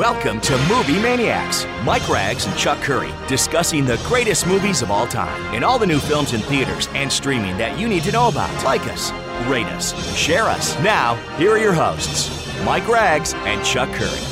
Welcome to Movie Maniacs. Mike Ragz and Chuck Curry discussing the greatest movies of all time and all the new films in theaters and streaming that you need to know about. Like us, rate us, share us. Now, here are your hosts, Mike Ragz and Chuck Curry.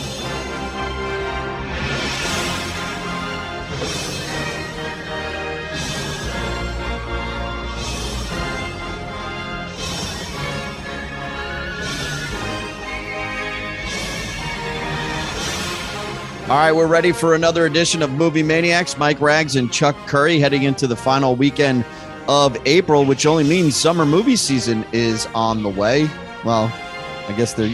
All right, we're ready for another edition of Movie Maniacs. Mike Ragz and Chuck Curry heading into the final weekend of April, which only means summer movie season is on the way. Well, I guess there,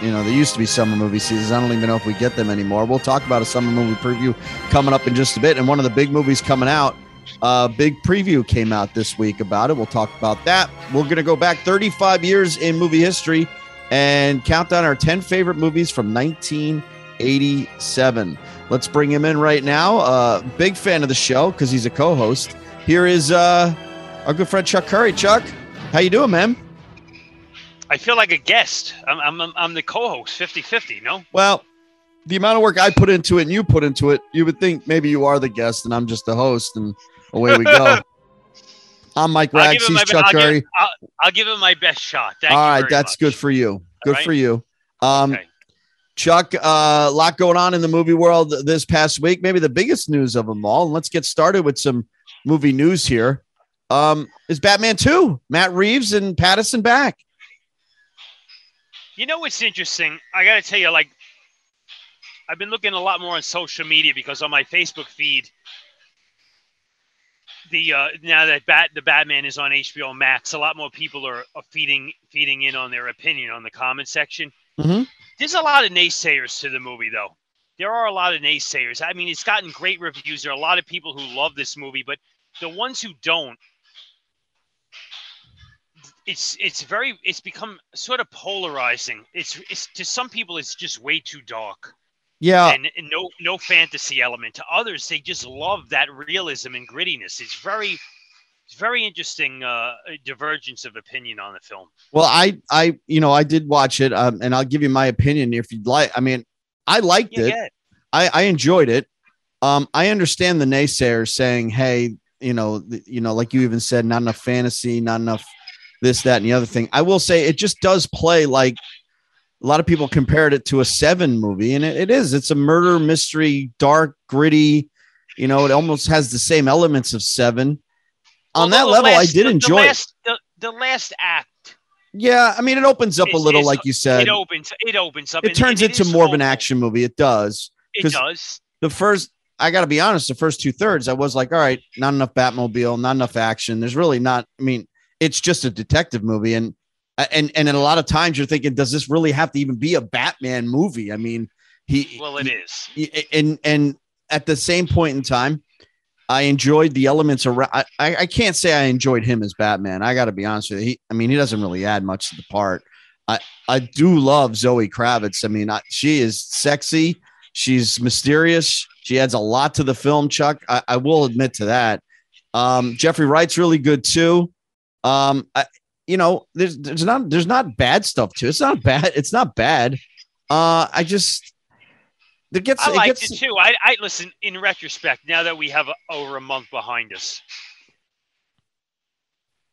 you know, there used to be summer movie seasons. I don't even know if we get them anymore. We'll talk about a summer movie preview coming up in just a bit. And one of the big movies coming out, uh, big preview came out this week about it. We'll talk about that. We're going to go back 35 years in movie history and count down our 10 favorite movies from 19- 87. Let's bring him in right now. Uh, big fan of the show because he's a co-host. Here is uh, our good friend Chuck Curry. Chuck, how you doing, man? I feel like a guest. I'm, I'm, I'm the co-host, 50-50, no? Well, the amount of work I put into it and you put into it, you would think maybe you are the guest and I'm just the host, and away we go. I'm Mike Ragz. He's Chuck I'll Curry. Give, I'll, I'll, give him my best shot. Thank All right, that's much. good for you. Good right. for you. Um, Okay. Chuck, a uh, lot going on in the movie world this past week. Maybe the biggest news of them all. Let's get started with some movie news here. Um, is Batman 2, Matt Reeves and Pattinson back? You know what's interesting? I got to tell you, like, I've been looking a lot more on social media because on my Facebook feed, the uh, now that Bat the Batman is on HBO Max, a lot more people are, are feeding feeding in on their opinion on the comment section. Mhm. There's a lot of naysayers to the movie, though. There are a lot of naysayers. I mean, it's gotten great reviews. There are a lot of people who love this movie, but the ones who don't, it's it's very it's become sort of polarizing. It's it's to some people it's just way too dark Yeah. and, and no no fantasy element. To others, they just love that realism and grittiness. It's very very interesting uh, divergence of opinion on the film. Well, I, I, you know, I did watch it, um, and I'll give you my opinion if you'd like. I mean, I liked Yeah, it. yeah. I, I enjoyed it. Um, I understand the naysayers saying, "Hey, you know, th- you know, like you even said, not enough fantasy, not enough this, that, and the other thing." I will say it just does play like a lot of people compared it to a Seven movie, and it, it is. It's a murder mystery, dark, gritty. You know, it almost has the same elements of Seven. On Well, that level, I did the- enjoy the it. last, The, the last act. Yeah, I mean, it opens up a little, like you said. It opens. It opens up. It turns and it into more of an action movie. It does. It does. the first I got to be honest, the first two thirds, I was like, all right, not enough Batmobile, not enough action. There's really not. I mean, it's just a detective movie, and and and a lot of times you're thinking, does this really have to even be a Batman movie? I mean, he Well, it is. he- and and at the same point in time, I enjoyed the elements around. I, I can't say I enjoyed him as Batman. I got to be honest with you. He, I mean, he doesn't really add much to the part. I I do love Zoe Kravitz. I mean, I, she is sexy. She's mysterious. She adds a lot to the film, Chuck. I, I will admit to that. Um, Jeffrey Wright's really good too. Um, I, you know, there's there's not there's not bad stuff too. It's not bad. It's not bad. Uh, I just it gets I it liked gets it too. I, I listen. In retrospect, now that we have a, over a month behind us,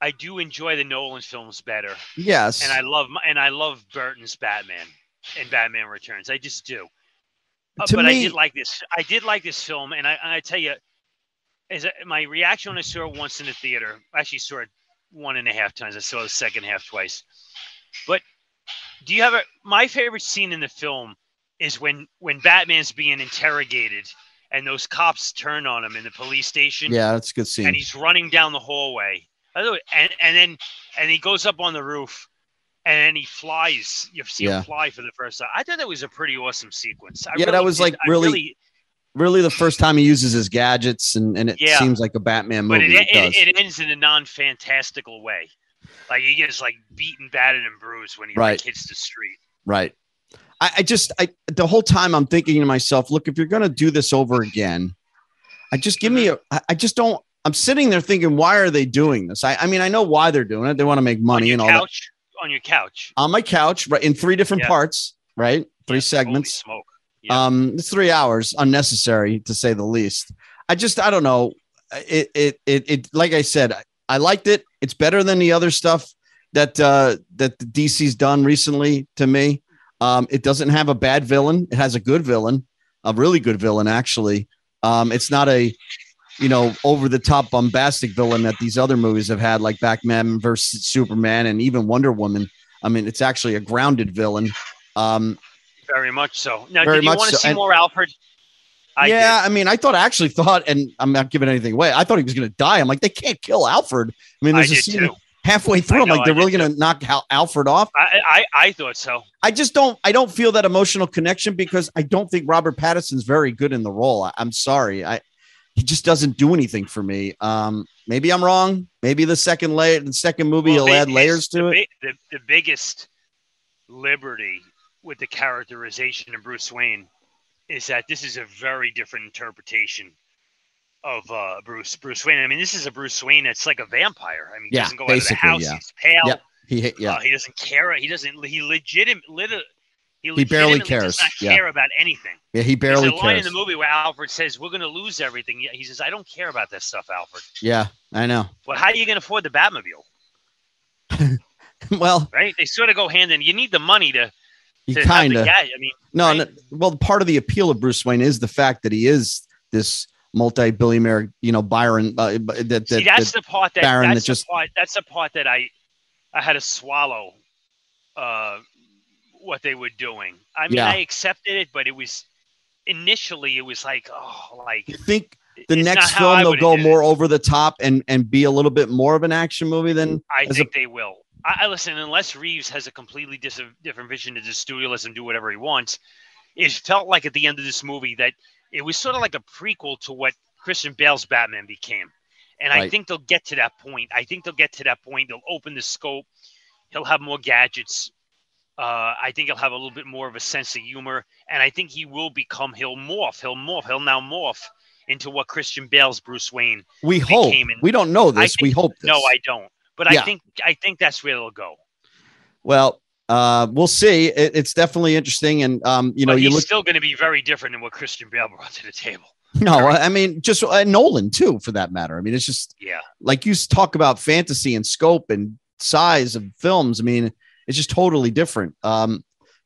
I do enjoy the Nolan films better, yes. and I love my- and I love Burton's Batman and Batman Returns. I just do. Uh, but I me- did like this. I did like this film, and I, and I tell you, as a, my reaction when I saw it once in the theater, I actually saw it one and a half times. I saw the second half twice. But do you have a? My favorite scene in the film is when when Batman's being interrogated and those cops turn on him in the police station, yeah, that's a good scene. and he's running down the hallway. I thought- And and then and he goes up on the roof, and then he flies. You see Yeah. him fly for the first time. I thought that was a pretty awesome sequence. I Yeah, that was, did. like, I really- really the first time he uses his gadgets and, and it Yeah. seems like a Batman but movie. it, It, it, it ends in a non-fantastical way. Like he gets like beaten, battered, and bruised when he Right. like hits the street. right. I, I just I the whole time I'm thinking to myself, look, if you're gonna do this over again, I just give me a I I just don't I'm sitting there thinking, why are they doing this? I, I mean, I know why they're doing it. They want to make on money and all that. on your couch. On my couch, right in three different Yeah. parts, right? Three Yeah, segments. Smoke. Yeah. Um, it's three hours, unnecessary to say the least. I just, I don't know. It, it, it, it. Like I said, I liked it. It's better than the other stuff that uh, that the DC's done recently. To me, um, it doesn't have a bad villain. It has a good villain, a really good villain actually. Um, it's not a you know, over the top bombastic villain that these other movies have had, like Batman versus Superman and even Wonder Woman. I mean, it's actually a grounded villain. Um, Very much so. Now, did you want to so. see And- more Alfred? I yeah, did. I mean, I thought I actually thought, and I'm not giving anything away. I thought he was going to die. I'm like, they can't kill Alfred. I mean, there's a scene too. Halfway through. I'm like, they're did really going to knock Al- Alfred off. I, I I thought so. I just don't. I don't feel that emotional connection because I don't think Robert Pattinson's very good in the role. I, I'm sorry. I he just doesn't do anything for me. Um, maybe I'm wrong. Maybe the second layer, the second movie, Well, he'll add layers to the, it. The, the biggest liberty with the characterization of Bruce Wayne is that this is a very different interpretation of uh, Bruce Bruce Wayne. I mean, this is a Bruce Wayne that's like a vampire. I mean, he Yeah, doesn't go out of the house. yeah. He's pale. Yep, He, yeah, Uh, he doesn't care. He doesn't. He legitimate. Lit- he, He barely cares, Does not yeah. care about anything. yeah. He barely There's a line cares. in the movie where Alfred says, "We're going to lose everything." Yeah, He says, "I don't care about that stuff, Alfred." Yeah, I know. But how are you going to afford the Batmobile? well, Right? They sort of go hand in. You need the money to. kind of. gadget. I mean, No, right? no, well, part of the appeal of Bruce Wayne is the fact that he is this multi-billionaire, you know, Byron. Uh, that, that, See, that's that- the part that Baron that's that just- the part that's the part that I I had to swallow uh what they were doing. I mean, Yeah. I accepted it, but it was initially it was like, oh, like you think the next film they'll go did it. more over the top and and be a little bit more of an action movie than I as a- think they will. I, I listen unless Reeves has a completely dis- different vision to the studio lets him do whatever he wants. It felt like at the end of this movie that it was sort of like a prequel to what Christian Bale's Batman became. And I think they'll get to that point. I think they'll get to that point. They'll open the scope. He'll have more gadgets. Uh, I think he'll have a little bit more of a sense of humor, and I think he will become. He'll morph. He'll morph. He'll now morph into what Christian Bale's Bruce Wayne. we hope. We don't know this. we hope this. No, I don't. But Yeah. I think I think that's where they'll go. well, uh, we'll see. It, it's definitely interesting, and um, you know, but you look. still going to be very different than what Christian Bale brought to the table. No, I mean, just uh, Nolan too, for that matter. I mean, it's just Yeah, like you talk about fantasy and scope and size of films. I mean, it's just totally different. Um,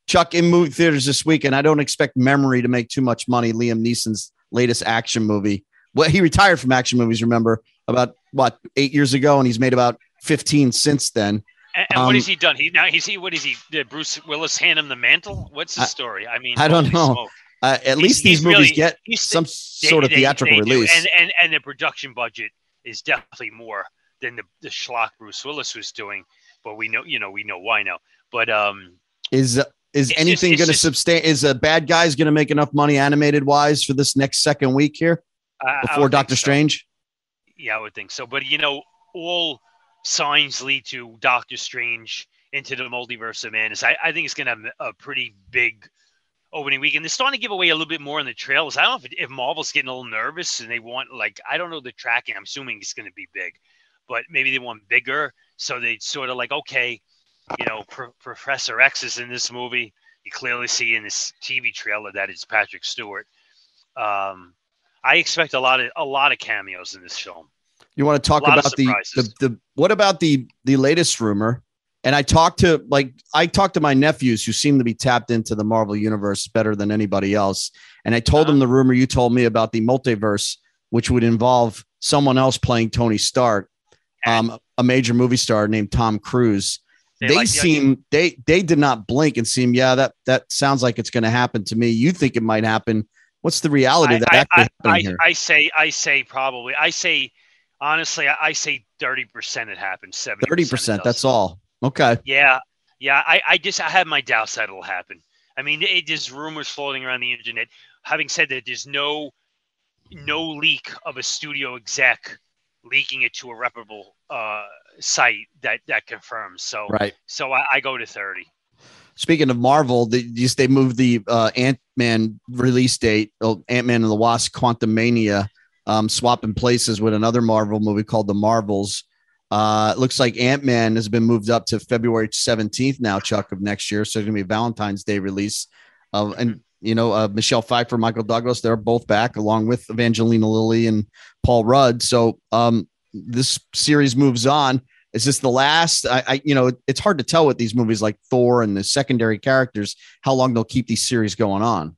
Chuck in movie theaters this week, and I don't expect Memory to make too much money. Liam Neeson's latest action movie. Well, he retired from action movies. Remember about what eight years ago, and he's made about fifteen since then. And, and Um, what has he done? He now he's he. What is he? Did Bruce Willis hand him the mantle? What's the I- story? I mean, I don't know. Uh, at He's- least these movies really- get some they- sort of they- theatrical they release. and and and the production budget is definitely more than the the schlock Bruce Willis was doing. But we know, you know, we know why now. But um, is is It's anything going to sustain? Is a bad guys going to make enough money animated wise for this next second week here before Doctor so. Strange? Yeah, I would think so. But you know, all signs lead to Doctor Strange into the multiverse of madness. I, I think it's going to have a pretty big opening week, and they're starting to give away a little bit more in the trailers. I don't know if, if Marvel's getting a little nervous and they want like I don't know the tracking. I'm assuming it's going to be big, but maybe they want bigger, so they sort of like okay, you know, Pro- Professor X is in this movie. You clearly see in this TV trailer that it's Patrick Stewart. Um, I expect a lot of a lot of cameos in this film. You want to talk about the, the the what about the the latest rumor? And I talked to like I talked to my nephews who seem to be tapped into the Marvel universe better than anybody else. And I told Uh-huh. them the rumor you told me about the multiverse, which would involve someone else playing Tony Stark, um, a major movie star named Tom Cruise. They They, like the seem they they did not blink and seem yeah that that sounds like it's going to happen to me. You think it might happen? What's the reality I, of that I, I, I? I say I say probably I say honestly I, I say thirty percent it happens seventy Thirty percent. That's all. Okay. yeah yeah I, I just I have my doubts that it'll happen. I mean it, there's rumors floating around the internet. Having said that, there's no no leak of a studio exec leaking it to a reputable uh, site that that confirms. So Right. so I, I go to thirty. Speaking of Marvel, they just they moved the uh, Ant Man release date, Ant Man and the Wasp: Quantumania, um, swapping places with another Marvel movie called The Marvels. Uh, it looks like Ant Man has been moved up to February seventeenth now, Chuck of next year. So it's gonna be a Valentine's Day release. Of and you know, uh, Michelle Pfeiffer, Michael Douglas, they're both back along with Evangeline Lilly and Paul Rudd. So um, this series moves on. Is this the last? I, I, you know, it's hard to tell with these movies like Thor and the secondary characters how long they'll keep these series going on.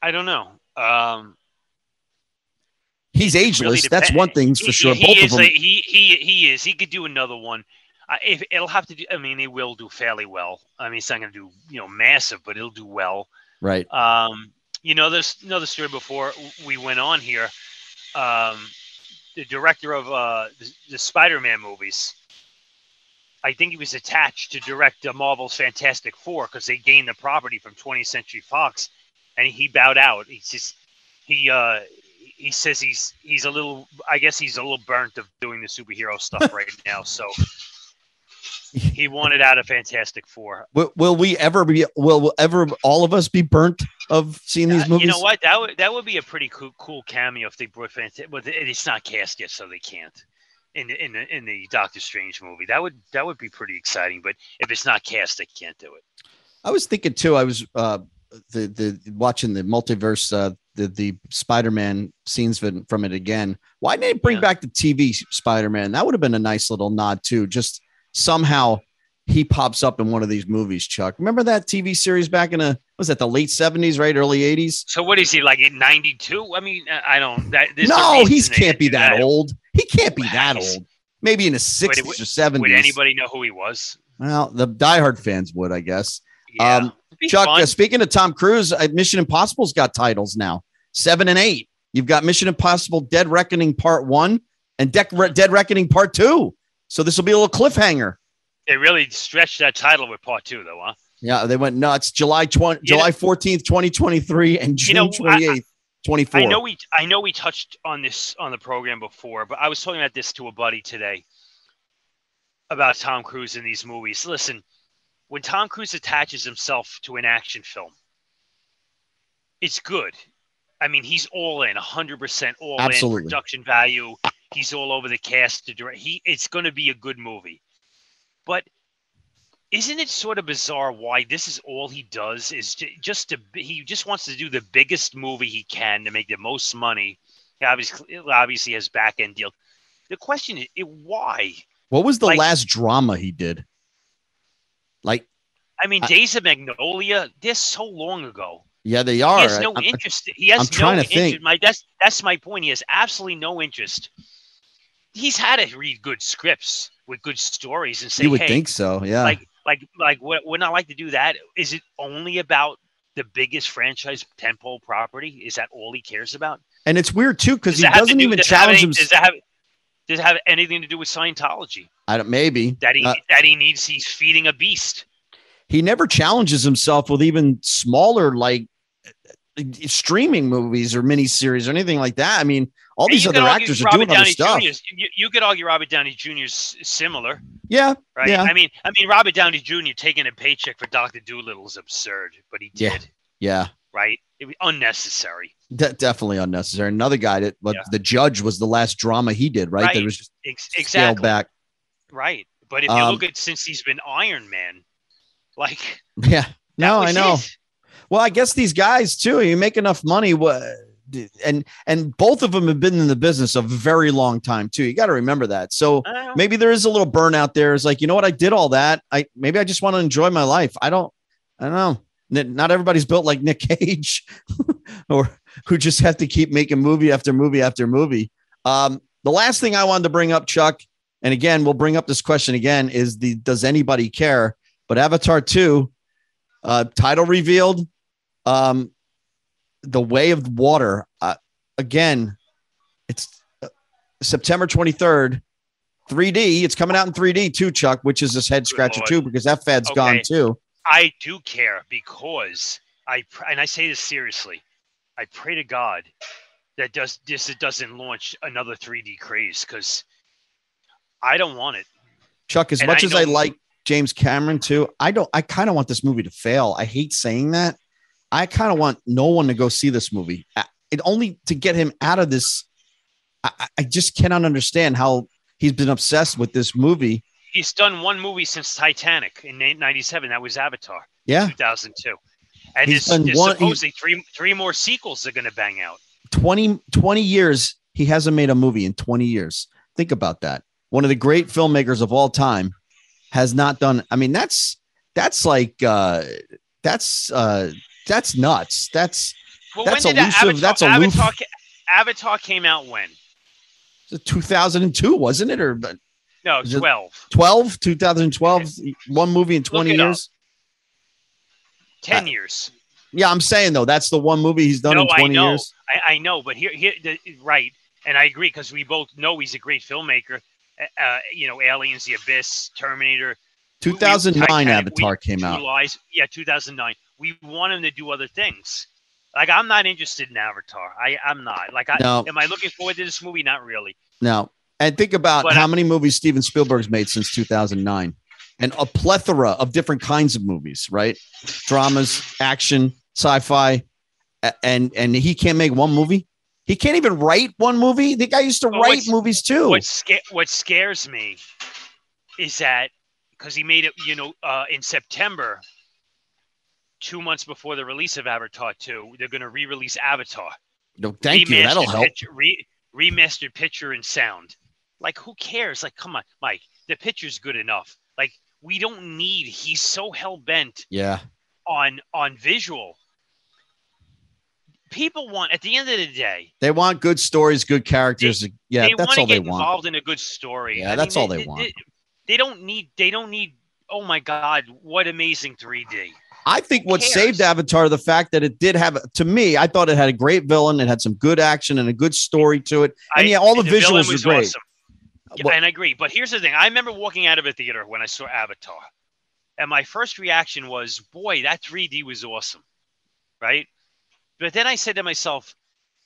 I don't know. Um, He's ageless. Really That's one thing for sure. He, he is. A, he he he is. He could do another one. Uh, if it'll have to do. I mean, he will do fairly well. I mean, it's not going to do you know massive, but it'll do well. Right. Um, you know, there's another story before we went on here. Um, the director of uh, the, the Spider-Man movies. I think he was attached to direct uh, Marvel's Fantastic Four because they gained the property from 20th Century Fox, and he bowed out. He's just he uh, he says he's he's a little. I guess he's a little burnt of doing the superhero stuff right now. So he wanted out of Fantastic Four. Will, will, we ever be? Will ever all of us be burnt of seeing these movies? Uh, you know what? That would that would be a pretty cool, cool cameo if they brought Fantastic. But it's not cast yet, so they can't. In the, in the in the Doctor Strange movie, that would that would be pretty exciting. But if it's not cast, they can't do it. I was thinking too. I was uh, the the watching the multiverse uh, the the Spider-Man scenes from, it again. Why didn't they bring yeah. back the TV Spider-Man? That would have been a nice little nod too. Just somehow he pops up in one of these movies, Chuck. Remember that TV series back in a was that the late seventies, right? Early eighties. So what is he like in ninety two? I mean, I don't. That, no, he can't be that, that old. He can't be that old. Maybe in the sixties or seventies. Would anybody know who he was? Well, the diehard fans would, I guess. Yeah, um, Chuck, uh, speaking of Tom Cruise, uh, Mission Impossible's got titles now, seven and eight. You've got Mission Impossible: Dead Reckoning Part One and De- Dead Reckoning Part Two. So this will be a little cliffhanger. They really stretched that title with part two, though, huh? Yeah, they went nuts. July twenty, you July fourteenth, twenty twenty three, and June twenty eighth. 24. I know we I know we touched on this on the program before, but I was talking about this to a buddy today about Tom Cruise in these movies. Listen, when Tom Cruise attaches himself to an action film, it's good. I mean, he's all in, 100% all Absolutely. in production value. He's all over the cast to direct. He it's going to be a good movie. But isn't it sort of bizarre why this is all he does is to, just to he just wants to do the biggest movie he can to make the most money. He obviously, obviously has back end deal. The question is why? What was the like, last drama he did? Like, I mean, I, Days of Magnolia. This so long ago. Yeah, they are. He has no I, interest. He has I'm trying no to interest. think. My that's that's my point. He has absolutely no interest. He's had to read good scripts with good stories and say, you would hey, think so, yeah. Like, like, like, wouldn't I like to do that? Is it only about the biggest franchise temple property? Is that all he cares about? And it's weird too because he doesn't do, even challenge himself. Does that have does it have anything to do with Scientology? I don't. Maybe that he uh, that he needs. He's feeding a beast. He never challenges himself with even smaller like streaming movies or miniseries or anything like that. I mean, all these other actors are doing Downey other stuff. You, you, could argue Robert Downey Jr. is similar. Yeah, right. Yeah. I mean, I mean, Robert Downey Jr. taking a paycheck for Doctor Dolittle is absurd, but he did. Yeah. yeah. Right. It was unnecessary. De- definitely unnecessary. Another guy that, but yeah. the judge was the last drama he did. Right. right. That was just Ex- exactly back. Right. But if you um, look at since he's been Iron Man, like yeah, no, I know. It. Well, I guess these guys too. You make enough money. What? And and both of them have been in the business a very long time too. You got to remember that. So maybe there is a little burnout there. It's like you know what? I did all that. I maybe I just want to enjoy my life. I don't. I don't know. Not everybody's built like Nick Cage, or who just have to keep making movie after movie after movie. Um, the last thing I wanted to bring up, Chuck, and again, we'll bring up this question again: is the does anybody care? But Avatar two, uh, title revealed, um, the Way of Water. Uh, again, it's uh, September 23rd, 3D. It's coming out in 3D too, Chuck, which is this head scratcher too, because that fad's okay. gone too. I do care because I and I say this seriously. I pray to God that does this it doesn't launch another 3D craze because I don't want it. Chuck, as and much I as I like James Cameron too, I don't. I kind of want this movie to fail. I hate saying that, I kind of want no one to go see this movie. It only to get him out of this. I, I just cannot understand how he's been obsessed with this movie. He's done one movie since Titanic in '97. That was Avatar. Yeah, 2002. And He's done one- supposedly three three more sequels they're going to bang out. 20, 20 years he hasn't made a movie in 20 years think about that one of the great filmmakers of all time has not done i mean that's that's like uh that's uh that's nuts that's Well, That's elusive- Avatar, that's aloof. Avatar, Avatar came out when? 2002 wasn't it or No, Is 12. 12 2012 one movie in 20 years. up. Years 10 Uh, years. yeah i'm saying though that's the one movie he's done No, in I 20 know. years I, I know, but here, here, the, right, and I agree because we both know he's a great filmmaker. Uh, Uh, you know, Aliens, The Abyss, Terminator, 2009 Titanic, avatar we- came out Lies. Yeah, 2009. We want him to do other things. Like I'm not interested in Avatar. I I'm not. Like I No. am I looking forward to this movie? Not really. now and think about But how I- many movies steven spielberg's made since 2009 and a plethora of different kinds of movies right dramas action sci-fi and and he can't make one movie he can't even write one movie the guy used to But write movies too What sca- what scares me is that because he made it, you know, uh, in September, two months before the release of Avatar 2, they're going to re-release Avatar. no, thank you that'll help Picture, re- remastered picture and sound. Like, who cares? Like, come on, Mike. The picture's good enough. Like, we don't need. He's so hell bent yeah on on visual. People want at the end of the day, they want good stories good characters yeah they that's all they want involved in a good story. Yeah, that's all they want. They, they don't need. They don't need. Oh my God! What amazing 3D. I think what saved Avatar the fact that it did have to me. I thought it had a great villain. It had some good action and a good story to it. And I- yeah, all the, villain visuals were great. awesome. Yeah, Well- and I agree. But here's the thing: I remember walking out of a theater when I saw Avatar, and my first reaction was, "Boy, that 3D was awesome," right? But then I said to myself,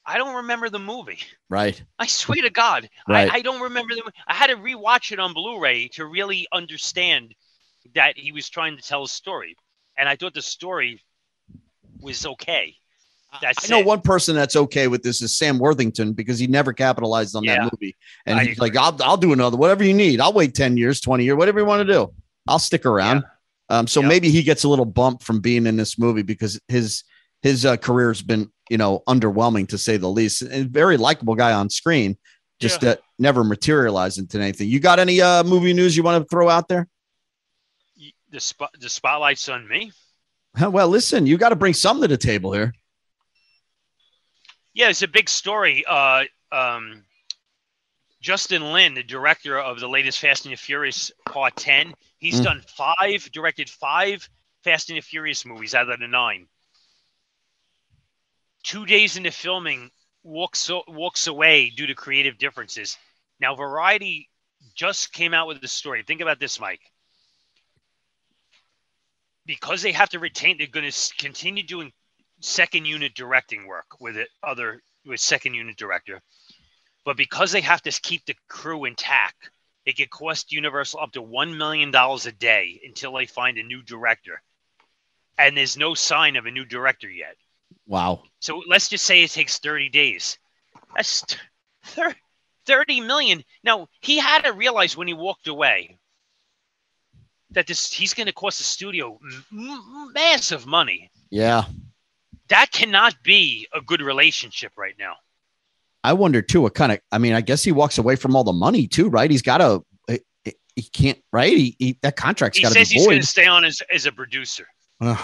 "I don't remember the movie. Right. I swear to God, Right. I, I don't remember the. I had to rewatch it on Blu-ray to really understand that he was trying to tell a story, and I thought the story was okay. That's I know it. one person that's okay with this is Sam Worthington because he never capitalized on Yeah. that movie. And I he's like, I'll, I'll do another, whatever you need. I'll wait 10 years, 20 years, whatever you want to do. I'll stick around. Um, so Yeah. maybe he gets a little bump from being in this movie because his his uh, career's been, you know, underwhelming to say the least. And very likable guy on screen, just Yeah. uh, never materialized into anything. You got any uh, movie news you want to throw out there? The spot, the spotlight's on me. Well, listen, you got to bring something to the table here. Yeah, it's a big story. Uh, um, Justin Lin, the director of the latest Fast and the Furious Part 10, he's Mm. done five, directed five Fast and the Furious movies out of the nine. Two days into filming, walks, walks away due to creative differences. Now, Variety just came out with the story. Think about this, Mike. Because they have to retain, they're going to continue doing second unit directing work with it other with second unit director. But because they have to keep the crew intact it could cost universal up to $1 million a day until they find a new director. And there's no sign of a new director yet. Wow. so let's just say it takes 30 days. That's t- 30 million. Now he had to realize when he walked away that this he's going to cost the studio m- m- massive money. Yeah. That cannot be a good relationship right now. I wonder too. What kind of? I mean, I guess he walks away from all the money too, right? He's got to. He, can't, right? He, he that contract's got to be He says he's going to stay on as, as a producer. Ugh.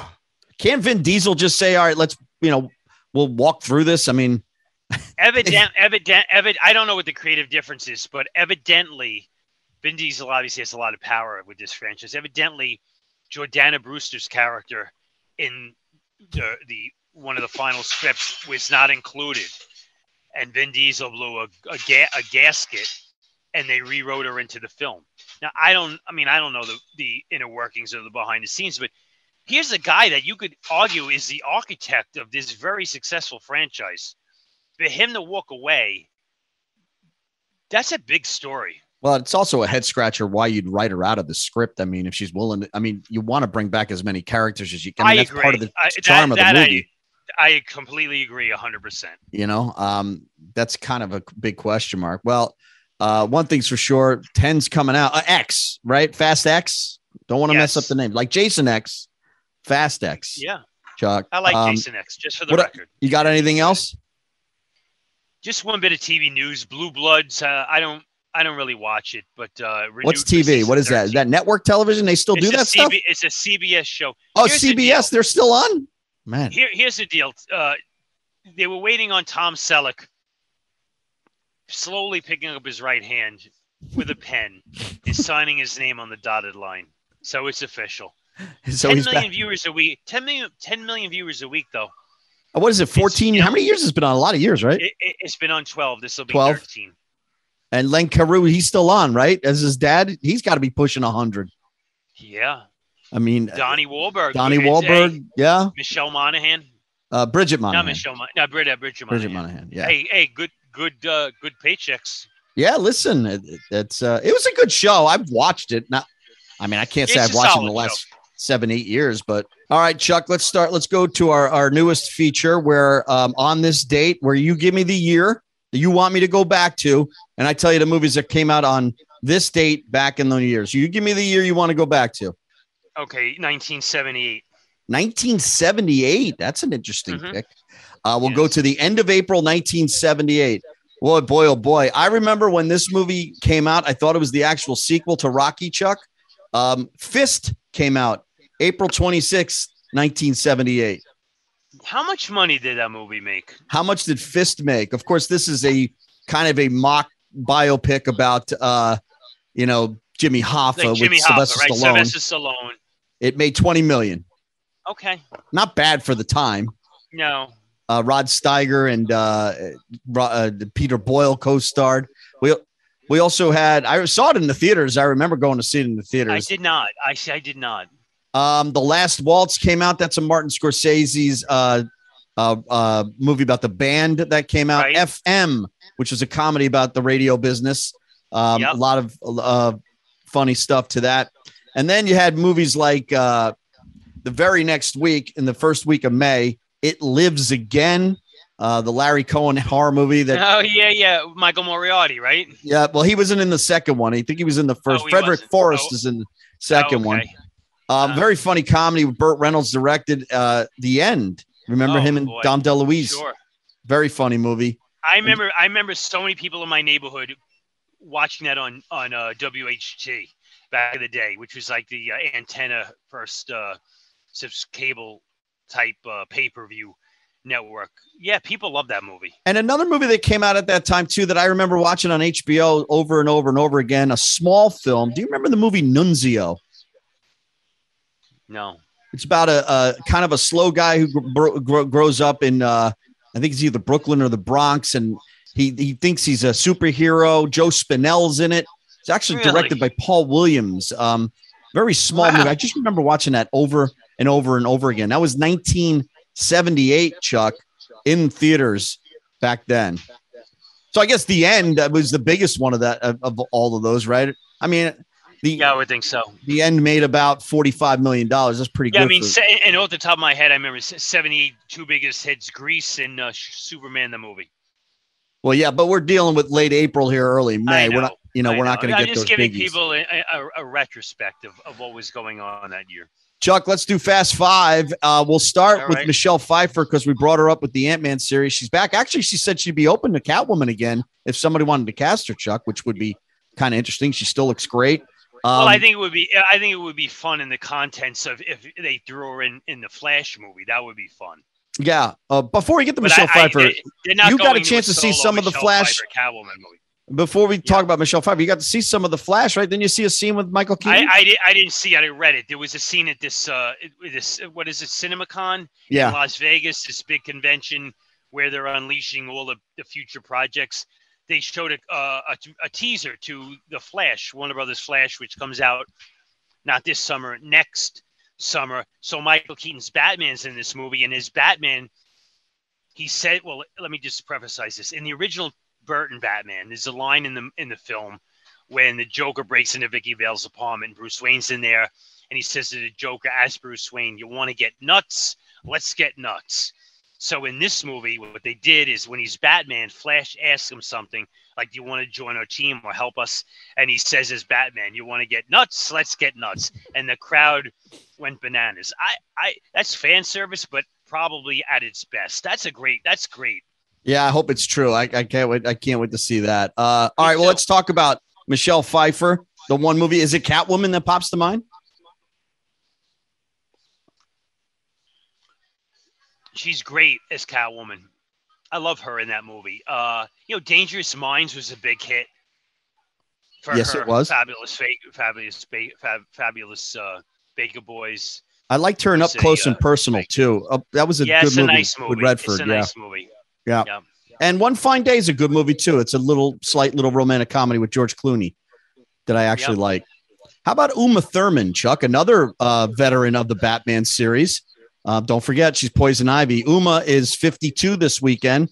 Can't Vin Diesel just say, "All right, let's you know, we'll walk through this"? I mean, Evident, evident, evident. I don't know what the creative difference is, but evidently, Vin Diesel obviously has a lot of power with this franchise. Evidently, Jordana Brewster's character in the the one of the final scripts was not included, and Vin Diesel blew a a, ga- a gasket, and they rewrote her into the film. Now, I don't. I mean, I don't know the the inner workings of the behind the scenes, but here's a guy that you could argue is the architect of this very successful franchise. For him to walk away, that's a big story. well, it's also a head scratcher why you'd write her out of the script. I mean, if she's willing, to, I mean, you want to bring back as many characters as you can. I mean, I that's agree. part of the I- charm that- of the movie. I completely agree, hundred percent. you know, um, that's kind of a big question mark. Well, uh, one thing's for sure, 10's coming out. Uh, X, right? Fast X. Don't want to mess up the name. Like Jason X, Fast X. Yeah, Chuck. I like Um, Jason X, just for the what- record. You got anything else? Just one bit of TV news. Blue Bloods. Uh, I don't. I don't really watch it, but uh, What's TV? What is that? Is that network television? They still It's do that stuff? It's a CBS show. Oh, Here's the CBS. They're still on. Man, Here, here's the deal. Uh, they were waiting on Tom Selleck, slowly picking up his right hand with a pen and signing his name on the dotted line. So it's official. so 10 he's million back. viewers a week. 10 million, 10 million viewers a week, though. What is it? Fourteen? you How many years has it been on? A lot of years, right? It, it's been on 12. This will be 12? 13. And Len Cariou, he's still on, right? As his dad, he's got to be pushing hundred. Yeah. I mean, Donnie Wahlberg. Donnie Wahlberg, hey, yeah. Michelle Monaghan. Uh, Bridget Not Monahan. Michelle. Mon- No, Bridget. Bridget Monahan. Bridget Monahan. Yeah. Hey, hey, good, good, uh, good paychecks. Yeah. Listen, it, it- it's uh, it was a good show. I've watched it. Not, I mean, I can't say It's I've watched it in the last seven, eight years, but all right, Chuck. Let's start. Let's go to our our newest feature where um, on this date where you give me the year that you want me to go back to, and I tell you the movies that came out on this date back in the years. You give me the year you want to go back to. Okay, 1978. 1978. That's an interesting Mhm. pick. Uh, we'll go to the end of April 1978. Boy, boy, oh boy. I remember when this movie came out, I thought it was the actual sequel to Rocky Chuck. Um, Fist came out April 26th, 1978. How much money did that movie make? How much did Fist make? Of course, this is a kind of a mock biopic about, uh, you know, Jimmy Hoffa Like Jimmy with Hoffa, Sylvester right? Stallone. Sylvester Stallone. It made 20 million. Okay. Not bad for the time. No. uh, Rod Steiger and uh, uh, Peter Boyle co-starred. We we also had I saw it in the theaters. I remember going to see it in the theaters. I did not. I I did not. Um, the Last Waltz came out. That's a Martin Scorsese's uh, uh, uh, movie about the band that came out. Right. FM, which was a comedy about the radio business. Um, Yep. A lot of uh, funny stuff to that. And then you had movies like uh, the very next week, in the first week of May, It Lives Again, uh, the Larry Cohen horror movie that Oh yeah, yeah. Michael Moriarty, right? Yeah, well, he wasn't in the second one. I think he was in the first. Oh, Frederick wasn't. Forrest Oh. is in the second Oh, one. okay. Um, Ah. very funny comedy. with Burt Reynolds directed. Uh, the end. Remember Oh, him and boy. Dom DeLuise? Sure. Very funny movie. I remember. I remember so many people in my neighborhood watching that on on uh, WHT back in the day, which was like the uh, antenna first uh, cable type uh, pay per view network. Yeah, people love that movie. And another movie that came out at that time too that I remember watching on HBO over and over and over again. A small film. Do you remember the movie Nunzio? No. It's about a, a kind of a slow guy who gr- gr- grows up in, uh, I think it's either Brooklyn or the Bronx, and he he thinks he's a superhero. Joe Spinell's in it. It's actually Really? directed by Paul Williams. Um, very small Wow. movie. I just remember watching that over and over and over again. That was 1978, Chuck, in theaters back then. So I guess the end was the biggest one of that of, of all of those, right? I mean, the Yeah, I would think so. the end made about 45 million dollars. That's pretty Yeah, good. I mean, for- and off the top of my head, I remember 72 biggest hits: Grease and uh, Superman the movie. Well, yeah, but we're dealing with late April here, early May. I We're not, you know, I we're not going to get I'm just giving biggies. people a, a, a retrospective of what was going on that year. Chuck, let's do Fast Five. Uh, we'll start All with right. Michelle Pfeiffer because we brought her up with the Ant Man series. She's back. Actually, she said she'd be open to Catwoman again if somebody wanted to cast her, Chuck, which would be kind of interesting. She still looks great. Um, well, I think it would be. I think it would be fun in the contents of if they threw her in in the Flash movie. That would be fun. yeah. Uh, before we get to But Michelle I, I, Pfeiffer, they're you got a chance to see some of the Flash- Catwoman movie. Before we talk about Michelle Pfeiffer, you got to see some of the Flash, right? Then you see a scene with Michael Keaton. I, I, did, I didn't see it. I read it. There was a scene at this, uh, this what is it, CinemaCon in yeah. Las Vegas, this big convention where they're unleashing all the, the future projects. They showed a, uh, a, a teaser to the Flash, Warner Brothers Flash, which comes out not this summer, next summer. So Michael Keaton's Batman's in this movie, and his Batman, he said, well, let me just preface this. In the original Burton Batman, there's a line in the in the film when the Joker breaks into Vicki Vale's apartment, Bruce Wayne's in there, and he says to the Joker, as Bruce Wayne, you want to get nuts? Let's get nuts. So in this movie, what they did is when he's Batman, Flash asks him something like, "Do you want to join our team or help us?" And he says, "As Batman, you want to get nuts? Let's get nuts." And the crowd went bananas. I, I, that's fan service, but probably at its best. That's a great. That's great. Yeah, I hope it's true. I, I can't wait. I can't wait to see that. Uh, all right, well, let's talk about Michelle Pfeiffer. The one movie is it Catwoman that pops to mind? She's great as Catwoman. I love her in that movie. Uh, you know, Dangerous Minds was a big hit. For Yes, her. it was. Fabulous, fabulous, fabulous uh, Baker Boys. I liked her in Up Close uh, and Personal too. Uh, that was a good it's a movie, nice movie. with Redford. It's a yeah, nice movie. Yeah. yeah. and One Fine Day is a good movie too. It's a little slight little romantic comedy with George Clooney that I actually like. How about Uma Thurman, Chuck? Another uh, veteran of the Batman series. Uh, don't forget, she's Poison Ivy. Uma is 52 this weekend.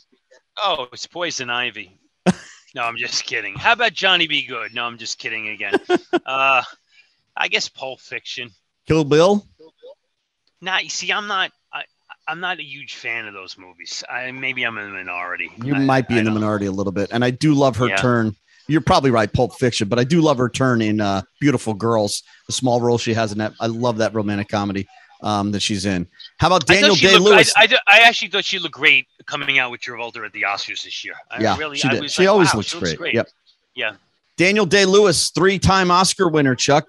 Oh, it's Poison Ivy. no, I'm just kidding. How about Johnny B. Good? No, I'm just kidding again. uh, I guess Pulp Fiction. Kill Bill. Nah, you see, I'm not. I'm not a huge fan of those movies. I maybe I'm in the minority. You I- might be I in the don't minority a little bit, and I do love her Yeah. turn. You're probably right, Pulp Fiction, but I do love her turn in uh, Beautiful Girls, the small role she has in that. I love that romantic comedy um, that she's in. How about Daniel Day Lewis? I, I, I actually thought she looked great coming out with Travolta at the Oscars this year. I yeah, really, she I did. She like, always wow, looks she great. great. Yep. Yeah. Daniel Day Lewis, three-time Oscar winner. Chuck,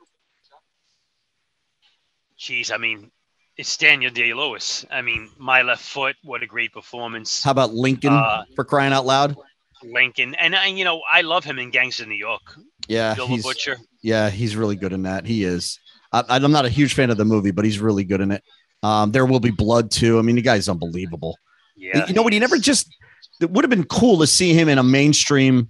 Jeez, I mean, it's Daniel Day Lewis. I mean, My Left Foot. What a great performance. how about Lincoln Uh, for crying out loud? Lincoln, and I, you know, I love him in Gangs of New York. Yeah, Bill the he's Butcher. yeah, he's really good in that. He is. I, I'm not a huge fan of the movie, but he's really good in it. Um, there will be blood too. I mean, the guy's unbelievable. Yeah. you know what? He never just. It would have been cool to see him in a mainstream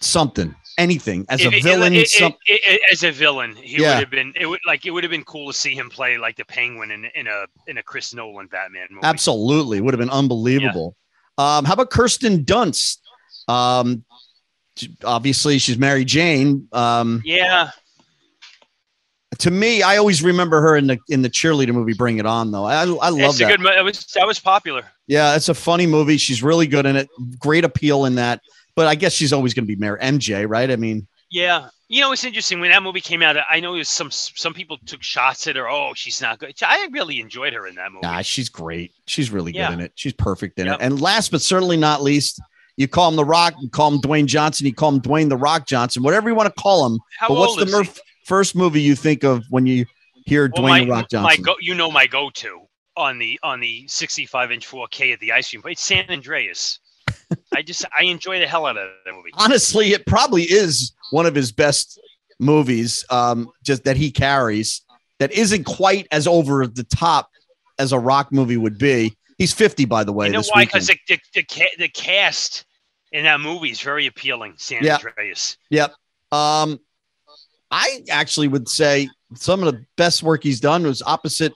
something, anything as a it- villain. it- some, it- as a villain, he Yeah. would have been. It would like it would have been cool to see him play like the Penguin in, in a in a Chris Nolan Batman movie. absolutely would have been unbelievable. Um, how about Kirsten Dunst? Um, obviously, she's Mary Jane. Um, Yeah, to me, I always remember her in the in the cheerleader movie Bring It On. Though I I love it's a that. good. mo- It was that was popular. Yeah, it's a funny movie. She's really good in it. Great appeal in that. But I guess she's always going to be Mayor MJ, right? I mean, Yeah, you know it's interesting when that movie came out. I know some some people took shots at her. Oh, she's not good. I really enjoyed her in that movie. nah, she's great. She's really good Yeah. in it. She's perfect in Yep. it. And last but certainly not least, you call him The Rock, you call him Dwayne Johnson, you call him Dwayne The Rock Johnson, whatever you want to call him. How but what's the he? first movie you think of when you hear Well, Dwayne my, The Rock my Johnson? go, you know my go-to on the on the 65 inch 4K at the ice cream, but it's San Andreas. I just I enjoy the hell out of that movie. Honestly, it probably is one of his best movies, um, just that he carries that isn't quite as over the top as a rock movie would be. He's 50, by the way. You know why? Because the, the, the, the cast in that movie is very appealing. San Yeah. Andreas. Um, I actually would say some of the best work he's done was opposite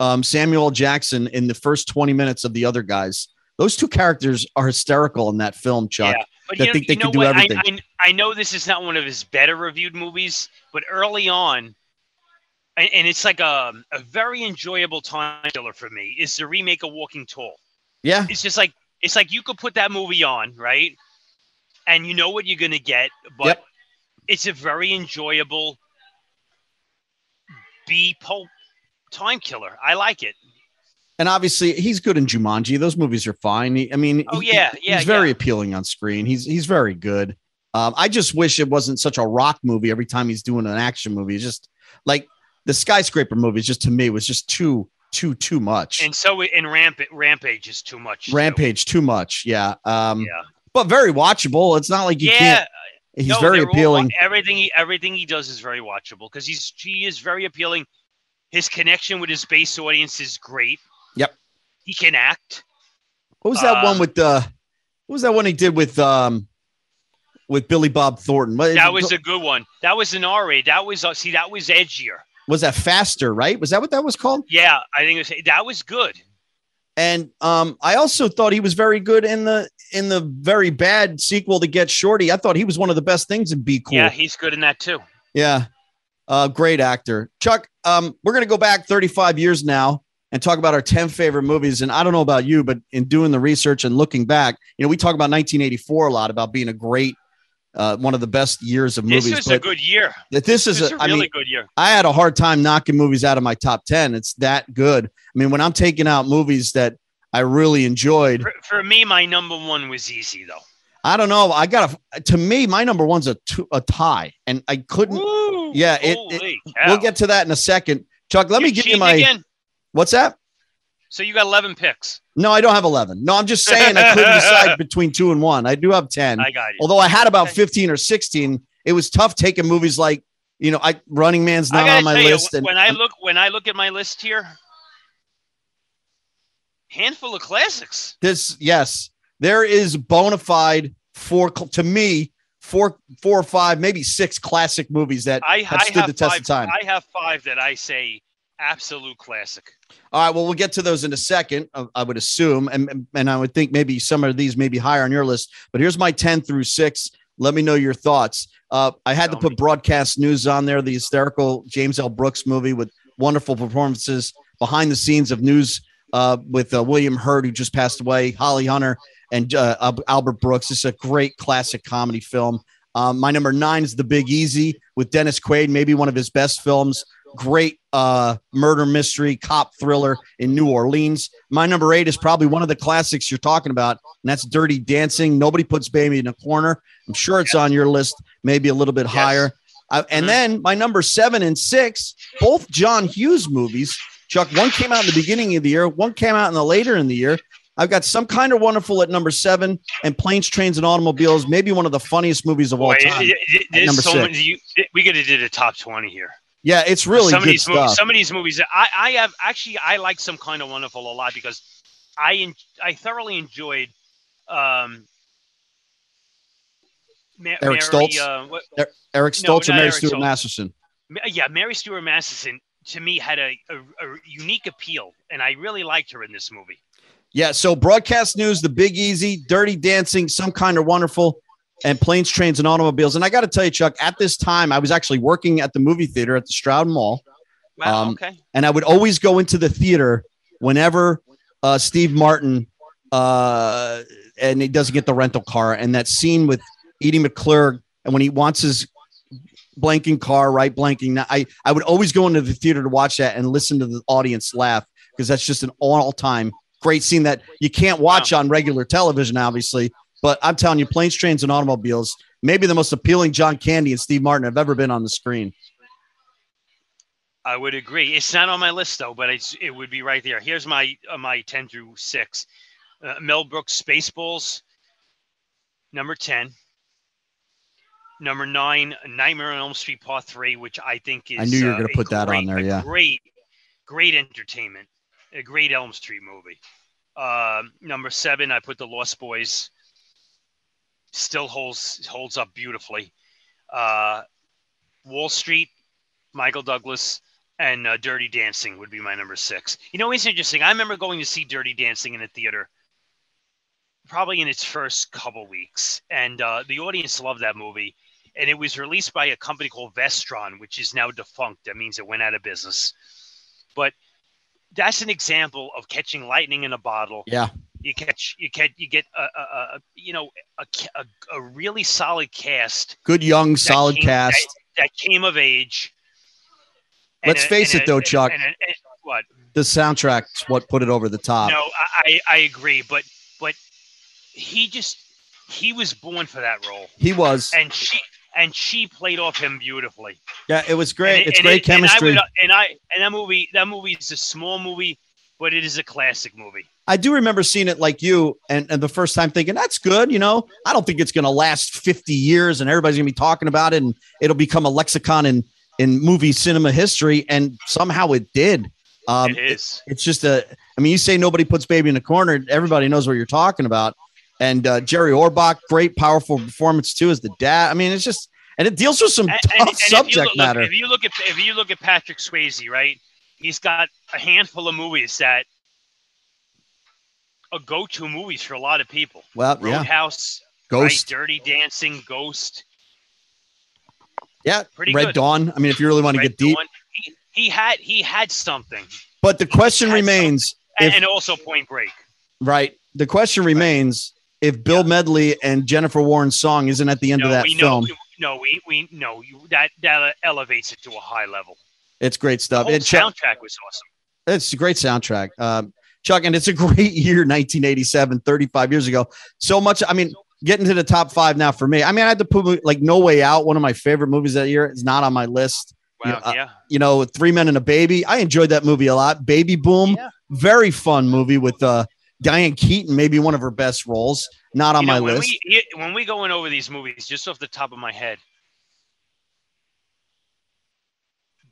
um, Samuel Jackson in the first 20 minutes of the other guys. Those two characters are hysterical in that film, Chuck. Yeah, but you know, think they you know can do what? everything. I, I, I know this is not one of his better reviewed movies, but early on, and, and it's like a, a very enjoyable time killer for me, is the remake of Walking Tall. Yeah. It's just like it's like you could put that movie on, right? And you know what you're gonna get, but Yep. it's a very enjoyable B pulp time killer. I like it. And obviously, he's good in Jumanji. Those movies are fine. He- I mean, Oh yeah, yeah, he's very appealing on screen. He's he's very good. Um, I just wish it wasn't such a rock movie every time he's doing an action movie. It's just like the skyscraper movies, just to me, was just too too too much. And so in Rampage, Rampage is too much. Rampage too much. Yeah. Um, Yeah. but very watchable. It's not like you yeah. can't. He's no, very they're all- appealing. everything he everything he does is very watchable because he's he is very appealing. His connection with his base audience is great. Yep. He can act. What was that one um, with the? What was that one he did with um with Billy Bob Thornton? What- That was a good one. That was an R rated. That was uh, see that was edgier. was that faster? Right? Was that what that was called? Yeah, I think it was, that was good. And um, I also thought he was very good in the in the very bad sequel to Get Shorty. I thought he was one of the best things in Be Cool. Yeah, he's good in that too. Yeah. Uh, great actor. Chuck, um, we're going to go back 35 years now and talk about our 10 favorite movies. And I don't know about you, but in doing the research and looking back, you know, we talk about 1984 a lot about being a great, uh, one of the best years of movies. This was a good year. That this is This a, is a I really mean, good year. I had a hard time knocking movies out of my top 10. It's that good. I mean, when I'm taking out movies that I really enjoyed, For, for me, my number one was easy though. I don't know. I got to, to me, my number one's a, two, a tie, and I couldn't. Woo, yeah, it- holy We'll get to that in a second. Chuck, let me give you my. again. What's that? So you got 11 picks. No, I don't have 11. No, I'm just saying I couldn't decide between two and one. I do have 10. I got you. Although I had about 15 or 16, it was tough taking movies like, you know, I Running Man's not on my you, list. and when I look when I look at my list here, handful of classics. this, yes, there is bona fide four, to me, four, four or five, maybe six classic movies that I, have I stood have the test five, of time. I have five that I say absolute classic. All right. Well, we'll get to those in a second. uh, I would assume, and and I would think maybe some of these may be higher on your list. But here's my ten through six. Let me know your thoughts. Uh, I had to put me. broadcast news on there. The hysterical James L. Brooks movie with wonderful performances behind the scenes of news uh, with uh, William Hurt, who just passed away, Holly Hunter, and uh, Albert Brooks. It's a great classic comedy film. Um, my number nine is The Big Easy with Dennis Quaid, maybe one of his best films. Great uh, murder mystery, cop thriller in New Orleans. My number eight is probably one of the classics you're talking about, and that's Dirty Dancing. Nobody puts Baby in a corner. I'm sure it's on your list, maybe a little bit Yes. higher. Uh, and Mhm. then my number seven and six, both John Hughes movies. Chuck, one came out in the beginning of the year, one came out in the later in the year. I've got some kind of wonderful at number seven, and Planes, Trains, and Automobiles, maybe one of the funniest movies of all time. it- it- it- number so six. many. You, we could have did a top 20 here. Yeah, it's really some of these stuff. movies. Some of these movies. I, I have actually I like some kind of wonderful a lot because I en- I thoroughly enjoyed. Um, Ma- Eric Mary, Stoltz? Uh, what, Eric No, Stoltz or not Mary Eric Stuart Stoltz. Masterson. Ma- yeah, Mary Stuart Masterson to me had a, a, a unique appeal, and I really liked her in this movie. Yeah, so broadcast news, The Big Easy, Dirty Dancing, Some Kind of Wonderful, and Planes, Trains, and Automobiles. And I got to tell you, Chuck, at this time, I was actually working at the movie theater at the Stroud Mall, Wow. Um, okay. and I would always go into the theater whenever uh, Steve Martin uh, and he doesn't get the rental car, and that scene with Edie McClurg, and when he wants his blanking car, right? Blanking. I I would always go into the theater to watch that and listen to the audience laugh because that's just an all time great scene that you can't watch on regular television, obviously. But I'm telling you, planes, trains, and automobiles, maybe the most appealing John Candy and Steve Martin have ever been on the screen. I would agree. It's not on my list though, but it's it would be right there. Here's my uh, my ten through six. Uh, Mel Brooks Spaceballs, number ten. Number nine, Nightmare on Elm Street Part Three, which I think is I knew you were uh, gonna a put that on there, yeah. great, great entertainment, a great Elm Street movie. Um, number seven, I put The Lost Boys. Still holds holds up beautifully. Uh, Wall Street, Michael Douglas, and uh, Dirty Dancing would be my number six. You know, it's interesting. I remember going to see Dirty Dancing in a theater, probably in its first couple weeks, and uh, the audience loved that movie. And it was released by a company called Vestron, which is now defunct. That means it went out of business. But that's an example of catching lightning in a bottle. Yeah. You catch, you get, you get a, a, you know, a, a, a really solid cast Good young, solid came- cast. that, that came of age. Let's face it, though, Chuck. and and- what? The soundtrack's what put it over the top. No, I, I agree, but but he just he was born for that role, He was. and she and she played off him beautifully. Yeah, it was great. And it's and great it- and I chemistry. would- And I, and that movie that movie is a small movie, but it is a classic movie. I do remember seeing it like you, and, and the first time thinking that's good. You know, I don't think it's going to last fifty years, and everybody's going to be talking about it, and it'll become a lexicon in in movie cinema history. And somehow it did. Um, it is. it's just a. I mean, you say nobody puts baby in a corner. Everybody knows what you're talking about. And uh, Jerry Orbach, great, powerful performance too as the dad. I mean, it's just, and it deals with some And- tough and- and subject look- look, matter. if you look at if you look at Patrick Swayze, right? He's got a handful of movies that are go-to movies for a lot of people. well, yeah, Roadhouse, Ghost, right? Dirty Dancing, Ghost. yeah, pretty Red good. Dawn. I mean, if you really want to Red get deep. He, he had he had something, But the question remains, and, If- and also Point Break. right? The question remains if Bill Medley and Jennifer Warnes song isn't at the end no, of that we film. know. No, we we no you, that that elevates it to a high level. It's great The stuff. whole And Chuck, soundtrack was awesome. it's a great soundtrack. Um, Chuck, and it's a great year, 1987, 35 years ago. So much. I mean, getting to the top five now for me. I mean, I had to put like No Way Out, one of my favorite movies that year. It's not on my list. Wow, Yeah, uh. You know, Three Men and a Baby. I enjoyed that movie a lot. Baby Boom, Yeah. very fun movie with uh, Diane Keaton, maybe one of her best roles. Not on You my know, when list. We, when we going over these movies, just off the top of my head,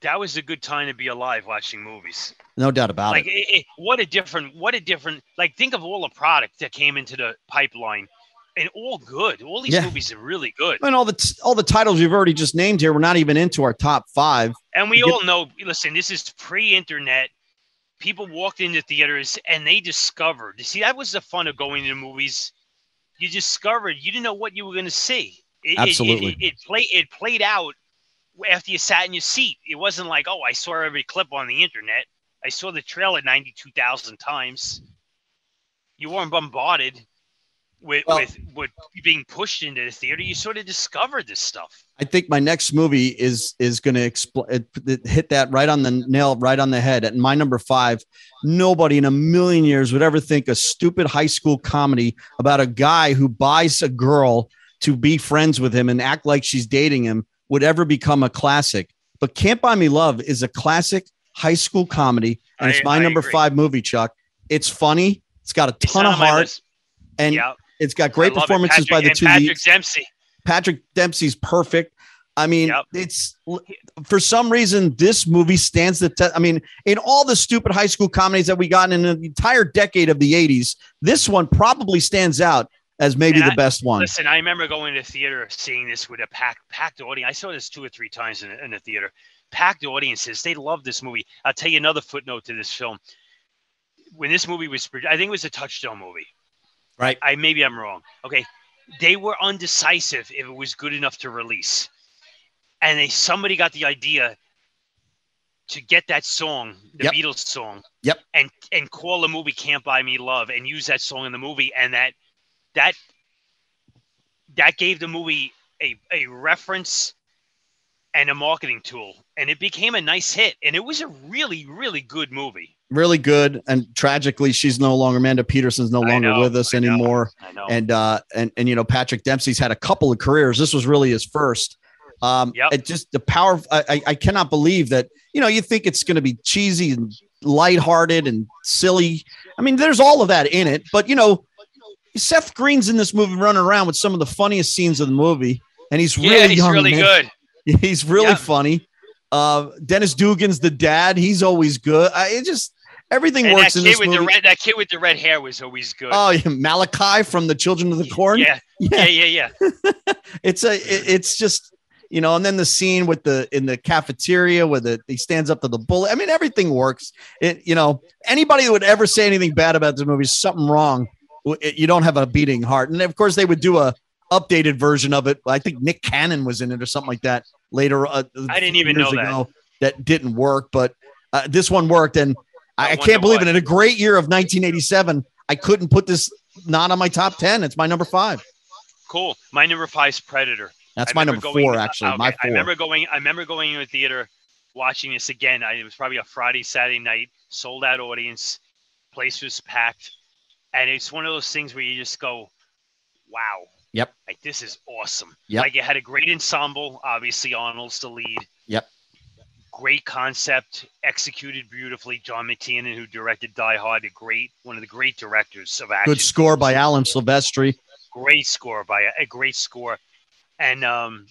that was a good time to be alive watching movies. no doubt about like, it. it- what a different, what a different. Like, think of all the product that came into the pipeline, and all good. All these Yeah. movies are really good. And all the t- all the titles we've already just named here, we're not even into our top five. And we Yep. all know, listen, this is pre-internet. People walked into theaters and they discovered. You see, that was the fun of going to the movies. You discovered you didn't know what you were going to see. It- Absolutely. It, it, it played. It played out after you sat in your seat. It wasn't like, oh, I saw every clip on the internet. I saw the trailer ninety-two thousand times. You weren't bombarded with, Well- with with being pushed into the theater. You sort of discovered this stuff. I think my next movie is is going to expl- hit that right on the nail, right on the head. At my number five, nobody in a million years would ever think a stupid high school comedy about a guy who buys a girl to be friends with him and act like she's dating him would ever become a classic. But Can't Buy Me Love is a classic high school comedy, and it's my I number agree. five movie. Chuck, it's funny. It's got a ton of heart, and yeah, it's got great I performances by the two Patrick leads. Dempsey. Patrick Dempsey's perfect. I mean, Yep. it's for some reason this movie stands the test. I mean, in all the stupid high school comedies that we got in the entire decade of the 80s, this one probably stands out as maybe And the I- best one. Listen, I remember going to theater, seeing this with a packed packed audience. I saw this two or three times in, in the theater. Packed audiences. They love this movie. I'll tell you another footnote to this film. When this movie was, I think it was a Touchstone movie. Right. I maybe I'm wrong. Okay, they were undecisive if it was good enough to release, and they somebody got the idea to get that song, the Yep. Beatles song. Yep. And and call the movie "Can't Buy Me Love" and use that song in the movie, and that that that gave the movie a a reference and a marketing tool, and it became a nice hit. And it was a really really good movie. Really good. And tragically, she's no longer Amanda Peterson's no longer know, with us I know. anymore. I know. And uh and and you know, Patrick Dempsey's had a couple of careers. This was really his first. Um Yep. it just the power of, I, I I cannot believe that, you know, you think it's gonna be cheesy and lighthearted and silly. I mean, there's all of that in it, but you know, Seth Green's in this movie running around with some of the funniest scenes of the movie, and he's really yeah, he's young. really man. good. He's really Yeah. funny. Uh, Dennis Dugan's the dad. He's always good. I, it just everything And works in this with movie. the red that kid with the red hair was always good. oh, yeah, Malachi from the Children of the Corn. yeah, yeah, yeah, yeah. It's a. it- it's just you know, and then the scene with the in the cafeteria where the he stands up to the bullet. I mean, everything works. It you know, anybody that would ever say anything bad about this movie is something wrong. You don't have a beating heart, and of course they would do a updated version of it. I think Nick Cannon was in it or something like that later. Uh, I didn't even know that. that didn't work, but uh, this one worked, and I, I I can't believe why. it. In a great year of 1987, I couldn't put this not on my top 10. It's my number five. Cool. My number five is Predator. That's my number going- four, actually. okay, my I remember going. I remember going to a theater, watching this again. I, it was probably a Friday, Saturday night, sold out audience, place was packed, and it's one of those things where you just go, "Wow." Yep. Like this is awesome. Yep. Like it had a great ensemble. Obviously, Arnold's the lead. Yep. Great concept, executed beautifully. John McTiernan, who directed Die Hard, a great one of the great directors of action Good score by Alan Silvestri. great score by a, a great score and um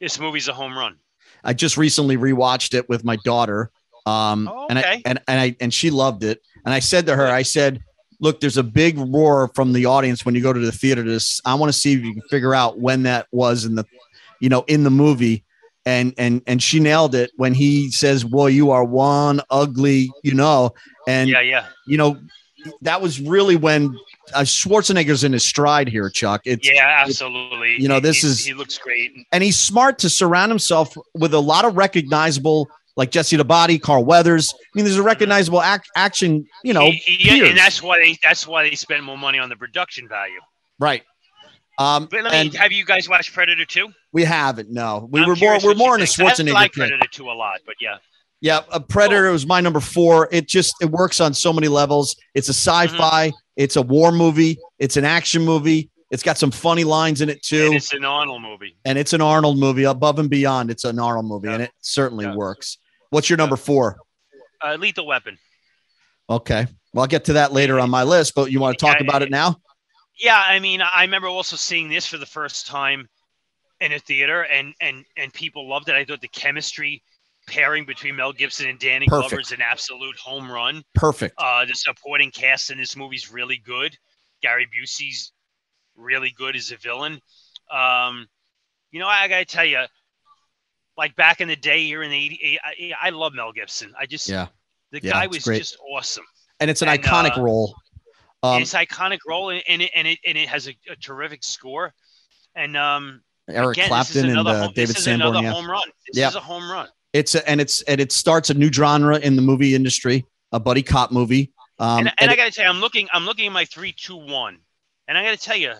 this movie's a home run I just recently rewatched it with my daughter. Um, Oh, and I and, and I and she loved it. And I said to her, I said, look, there's a big roar from the audience when you go to the theater this. I want to see if you can figure out when that was in the, you know, in the movie. And and and she nailed it when he says, Well, you are one ugly, you know, and yeah yeah you know, that was really when uh, Schwarzenegger's in his stride here, Chuck. It's yeah absolutely you know, this he's- is- he looks great and he's smart to surround himself with a lot of recognizable like Jesse the Body, Carl Weathers. I mean, there's a recognizable ac- action, you know, He- he- yeah, peers. and that's why they that's why they spend more money on the production value. right. Um, But let me, and have you guys watched Predator 2? we haven't. No, we I'm were more. We're more in a think. I Schwarzenegger. like. Predator 2 a lot, but yeah. Yeah, a Predator was my number four. It just it works on so many levels. It's a sci-fi. It's a war movie. It's an action movie. It's got some funny lines in it too, And it's an Arnold movie. and it's an Arnold movie above and beyond. It's an Arnold movie, Yeah. and it certainly Yeah. works. What's your number four? Uh, Lethal Weapon. Okay, well I'll get to that later on my list, but you want to talk Yeah, about it now? Yeah, I mean, I remember also seeing this for the first time in a theater, and and and people loved it. I thought the chemistry pairing between Mel Gibson and Danny Perfect. Glover is an absolute home run. Perfect. Uh, the supporting cast in this movie is really good. Gary Busey's really good as a villain. Um, you know, I gotta tell you, like back in the day here in the 80, I, I love Mel Gibson. I just, Yeah. the Yeah, guy was great. just awesome. And it's an and, iconic uh, role. Um, it's iconic role, and and it and it, and it has a, a terrific score. And um, Eric again, Clapton and uh, David this is Sanborn. another Yeah. home run. This Yeah. is a home run. It's a, and it's and it starts a new genre in the movie industry, a buddy cop movie. Um, and, and, and I got to tell you, I'm looking, I'm looking at my three, two, one, and I got to tell you,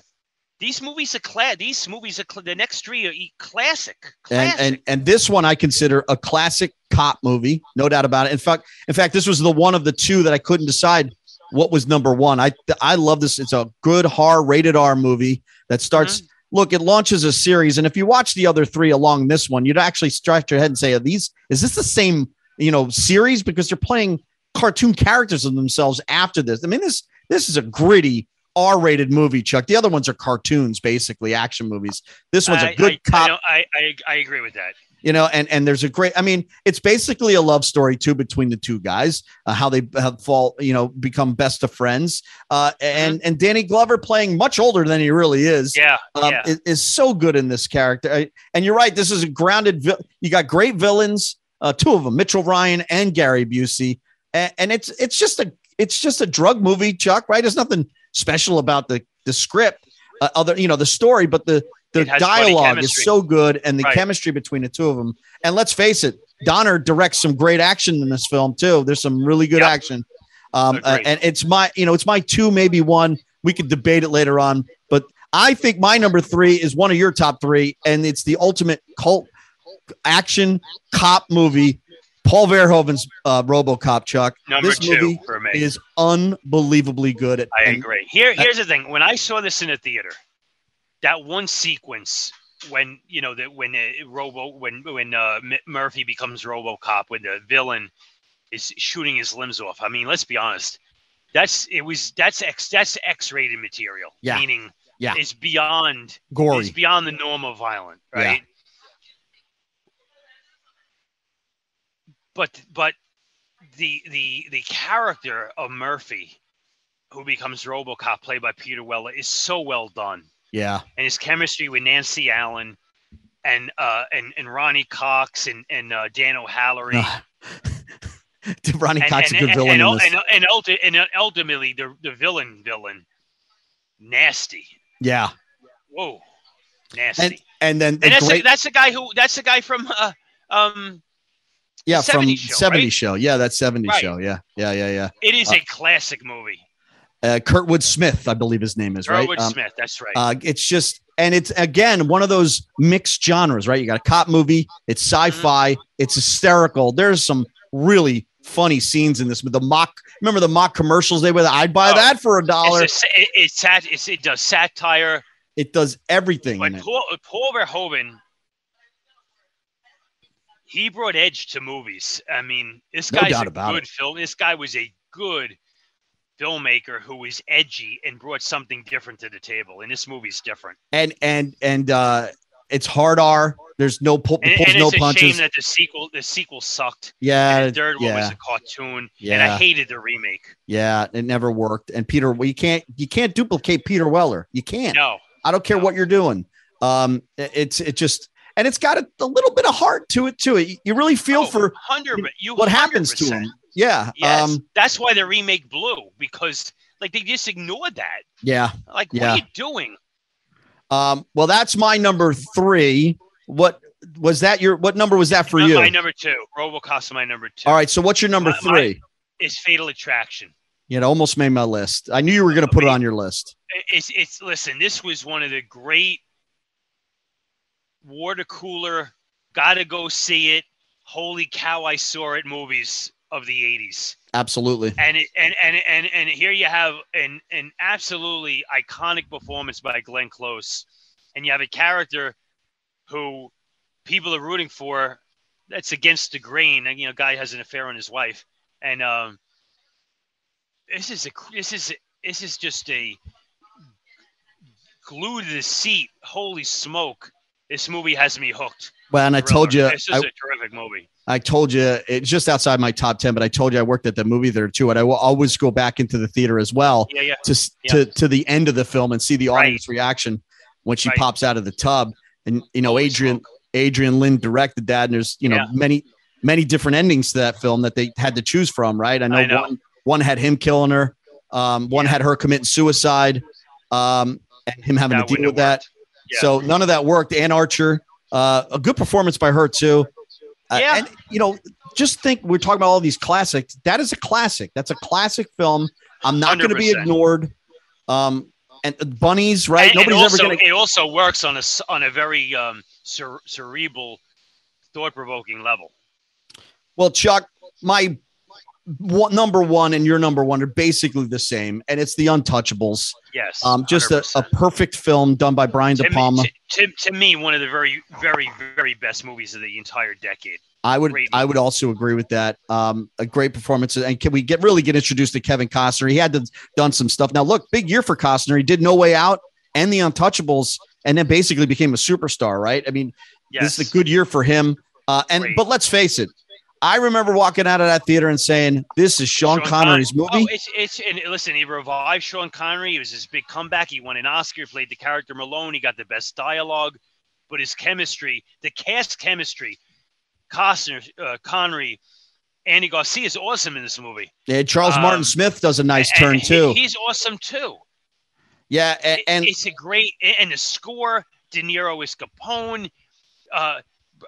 these movies are cla- These movies are cl- the next three are e- classic. and, and and this one I consider a classic cop movie, no doubt about it. In fact, in fact, this was the one of the two that I couldn't decide what was number one. I I love this. It's a good horror rated R movie that starts. Mm-hmm. Look, it launches a series, and if you watch the other three along this one, you'd actually scratch your head and say, "Are these? Is this the same? You know, series?" Because they're playing cartoon characters of themselves after this. I mean, this this is a gritty R-rated movie, Chuck. The other ones are cartoons, basically action movies. This one's I, a good I, cop I, I, I, agree with that. you know and and there's a great i mean it's basically a love story too between the two guys uh, how they have fall you know become best of friends uh and and danny glover playing much older than he really is Yeah, um, yeah. is, is so good in this character and you're right this is a grounded vi- you got great villains uh two of them mitchell ryan and gary busey and, and it's it's just a it's just a drug movie chuck right there's nothing special about the the script uh, other you know the story but the the It has funny dialogue is so good and the Right. chemistry between the two of them and let's face it donner directs some great action in this film too. There's some really good Yep. action. Um uh, and it's my you know it's my two maybe one. We could debate it later on. But i think my number three is one of your top three and it's the ultimate cult action cop movie paul verhoeven's uh, robocop chuck Number this two movie for me. is unbelievably good at, I agree. Here, here's the thing. When I saw this in the theater, that one sequence when you know that when uh, Robo when when uh, M- Murphy becomes RoboCop when the villain is shooting his limbs off. I mean, let's be honest. That's it was that's X that's X-rated material. Yeah. Meaning, Yeah. it's beyond gory it's beyond the norm of violent, Yeah. But but the the the character of Murphy, who becomes RoboCop, played by Peter Weller, is so well done, yeah and his chemistry with Nancy Allen, and uh and and Ronny Cox and and uh, Dan O'Herlihy. ronnie and, cox and, a good and, villain and, and, and, and ultimately the the villain villain, nasty. yeah Whoa, nasty. and and then And the that's great the, that's the guy who that's the guy from uh, um yeah from show, 70 right? show yeah that 70 Right. show yeah yeah yeah yeah it is Uh, a classic movie. uh, kurtwood smith i believe his name is right Erwin Um, Smith, that's right. Uh, it's just, and it's again one of those mixed genres, right? You got a cop movie, it's sci-fi, it's hysterical. There's some really funny scenes in this. But the mock, remember the mock commercials they were? I'd buy Oh, that for a dollar. it's, a, it, it's, sat, it's it does satire, it does everything. but. Paul, Paul Verhoeven, he brought edge to movies. I mean, this No guy's a good it. film. This guy was a good filmmaker who was edgy and brought something different to the table. And this movie's different. And and and uh, it's hard R. There's no pull, And, pulls and no it's a punches. shame that the sequel the sequel sucked. yeah, and the third one was a cartoon. And I hated the remake. yeah. It never worked. And Peter, well, you can't you can't duplicate Peter Weller. You can't. No. I don't care No. what you're doing. Um, it- it's it just and it's got a, a little bit of heart to it too. You- You really feel Oh, for you what happens to him. Yeah. Yes, Um, that's why the remake blew because like they just ignored that. yeah. Like, Yeah. what are you doing? Um, well, that's my number three. What was that your what number was that for you? My number two. RoboCop's my number two. All right, so what's your number my- three? Is Fatal Attraction. Yeah, it almost made my list. I knew you were going to put it on your list. It's it's listen. This was one of the great water cooler. Gotta go see it. Holy cow! I saw it. Movies of the '80s. Absolutely. and it, and and and and here you have an an absolutely iconic performance by Glenn Close, and you have a character who people are rooting for. That's against the grain. And, You know, guy has an affair on his wife, and um, this is a this is this is just a glue to the seat. Holy smoke! This movie has me hooked. Well, and I told you, this is I, a terrific movie. I told you it's just outside my top 10, but I told you I worked at the movie theater too. And I will always go back into the theater as well Yeah, yeah. to, to, to the end of the film and see the Right. audience reaction when she Right. pops out of the tub. And, you know, Adrian. Adrian Lyne directed that. And there's, you know, Yeah. many, many different endings to that film that they had to choose from. Right. I know, I know. one, one had him killing her. Um, one Yeah. had her committing suicide. Um, and him having That to deal with have that. Yeah. So none of that worked. Anne Archer, uh, a good performance by her too. Uh, Yeah. and you know, just think we're talking about all these classics. That is a classic. That's a classic film. I'm not going to be ignored. Um, and bunnies, right? And- Nobody's and also, ever going to. It also works on a on a very um, cer- cerebral, thought provoking level. Well, Chuck, my one, number one and your number one are basically the same, and it's The Untouchables. Yes. Um, just a, a perfect film done by Brian De to, Palma. me, to, to, to me, one of the very, very, very best movies of the entire decade. I would Great I would also agree with that. Um, a great performance. And can we get really get introduced to Kevin Costner? He had to, done some stuff. Now look, big year for Costner. He did No Way Out and The Untouchables, and then basically became a superstar. Right? I mean, Yes. this is a good year for him. Uh, and Great. but let's face it, I remember walking out of that theater and saying, "This is Sean, Connery's Con- movie." Oh, it's it's and listen, he revived Sean Connery. It was his big comeback. He won an Oscar, played the character Malone. He got the best dialogue, but his chemistry, the cast chemistry, Costner, uh, Connery, Andy Garcia is awesome in this movie. yeah, Charles Martin um, Smith does a nice turn he- too. he's awesome too. yeah, and, and it's a great and the score. De Niro is Capone. Uh,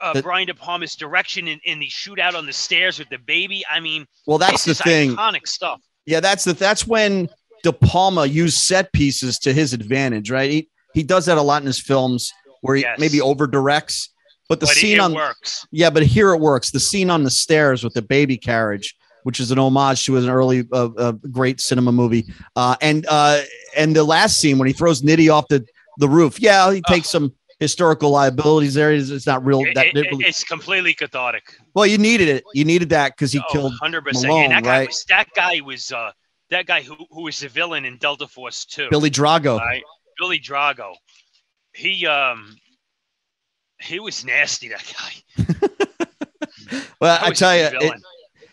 uh, The- Brian De Palma's direction in, in the shootout on the stairs with the baby. I mean, well, that's the thing. Iconic stuff. Yeah, that's the that's when De Palma used set pieces to his advantage, right? He he does that a lot in his films where he Yes. maybe over directs, but the but scene it on works. yeah, but here it works. The scene on the stairs with the baby carriage, which is an homage to an early uh, uh, great cinema movie, uh, and uh, and the last scene when he throws Nitti off the the roof. Yeah, he takes some historical liabilities there. It's, it's not real. It- That, it- it- it- it's completely cathartic. well, you needed it. You needed that because he Oh, killed. 100%. Malone, and that guy right? was that guy was uh that guy who who was the villain in Delta Force 2. Billy Drago. right? Billy Drago. He um he was nasty that guy. Well, That I tell you, it,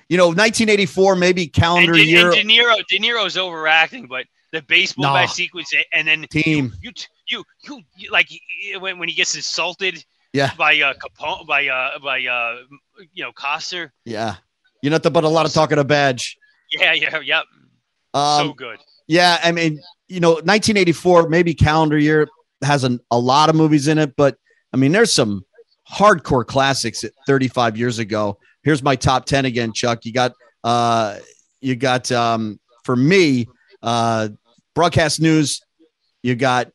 you know, 1984, maybe and, calendar year and De Niro De Niro's overacting, but the baseball Nah. bat sequence and then team. you you you, you like when, when he gets insulted Yeah. by uh Capone by uh by uh you know Costner. Yeah. You know, but a lot of talking a badge. Yeah, yeah, yeah. so Um, good. yeah. I mean, you know, 1984, maybe calendar year has an, a lot of movies in it, but I mean, there's some hardcore classics at 35 years ago. Here's my top 10 again, Chuck. You got, uh, you got, um, for me, uh, broadcast news, you got,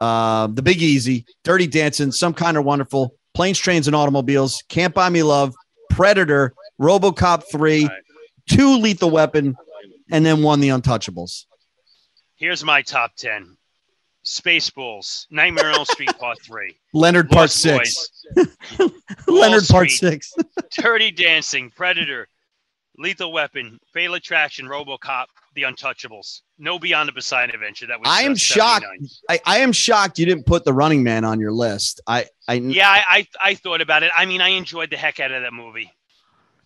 uh, the big easy, dirty dancing, some kind of wonderful planes, trains, and automobiles, can't buy me love, predator, Robocop 3, Right. two lethal weapon, and then one the untouchables. Here's my top ten. Spaceballs, Nightmare on Elm Street Part Three, Leonard Part Lost Six. Leonard Part Six. Dirty Dancing, Predator, Lethal Weapon, Fatal Attraction, RoboCop, The Untouchables. No Beyond the Poseidon Adventure. That was. I uh, am shocked. I, I am shocked you didn't put the Running Man on your list. I I Yeah, I, I I thought about it. I mean, I enjoyed the heck out of that movie.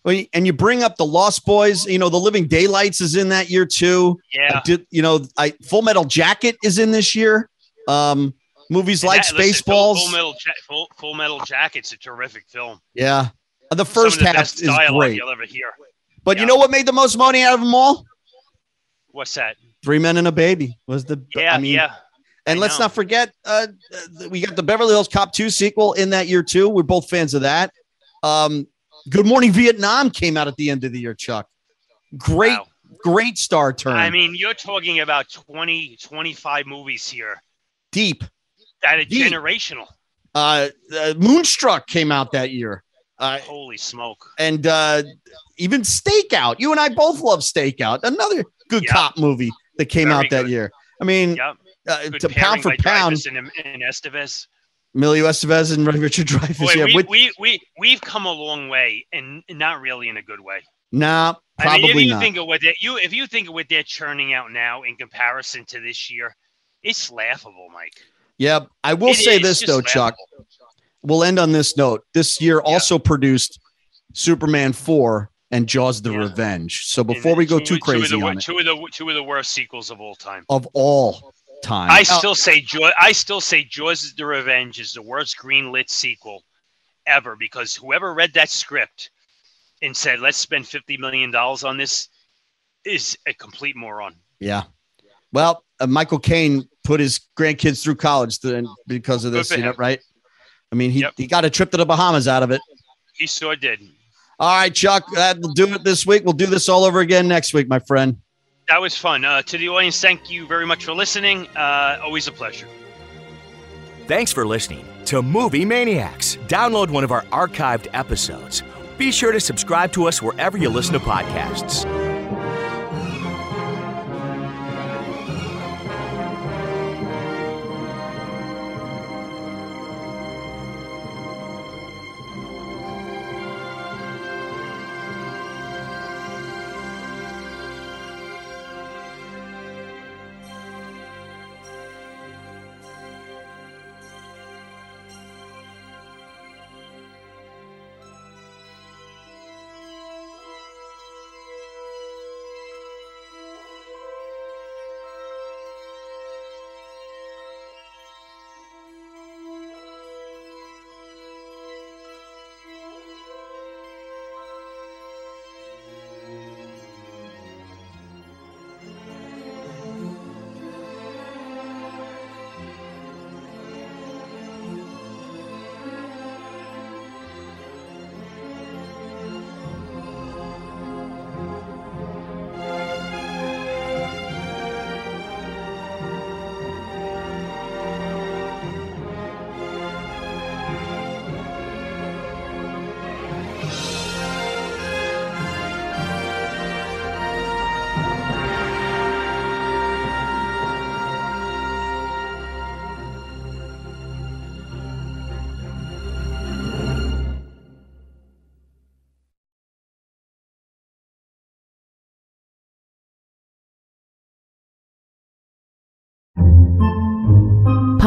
well, and you bring up the Lost Boys. You know, the Living Daylights is in that year too. Yeah. I did you know? I Full Metal Jacket is in this year. Um, movies And like that- listen, Spaceballs. Full, Full Metal ja- Full, Full Metal Jacket's a terrific film. yeah, the first the half is great. you'll ever hear. But you know what made the most money out of them all? What's that? Three Men and a Baby was the. Yeah, I mean, yeah. And I let's know. not forget, uh, we got the Beverly Hills Cop 2 sequel in that year, too. We're both fans of that. Um, Good Morning Vietnam came out at the end of the year, Chuck. Great, Wow. great star turn. I mean, you're talking about 20, 25 movies here Deep. that are Deep. generational. Uh, uh, Moonstruck came out that year. Uh, Holy smoke. and uh, even Stakeout. You and I both love Stakeout. Another good Yeah. cop movie that came Very out that good. year. I mean, Yep. uh, to pound for pound, Dreyfuss and, and Estevez. Emilio Estevez and Richard Dreyfuss. Boy, yeah, we, with, we, we, we've come a long way and not really in a good way. nah, I mean, if you not. think of what they, you if you think of what they're churning out now in comparison to this year, it's laughable, Mike. yeah, I will It say this though, Chuck. laughable. We'll end on this note. This year Yeah. also produced Superman four and Jaws: The Yeah. Revenge. So before we go two- too two of crazy the, on it, two of the two of the worst sequels of all time. of all time, I Uh, still say Jaw, I still say Jaws: The Revenge is the worst greenlit sequel ever because whoever read that script and said let's spend fifty million dollars on this is a complete moron. Yeah. Well, uh, Michael Caine put his grandkids through college to, because of this, you know, right? I mean, he, Yep. he got a trip to the Bahamas out of it. He sure did. All right, Chuck, that'll do it this week. We'll do this all over again next week, my friend. That was fun. Uh, to the audience, thank you very much for listening. Uh, always a pleasure. Thanks for listening to Movie Maniacs. Download one of our archived episodes. Be sure to subscribe to us wherever you listen to podcasts.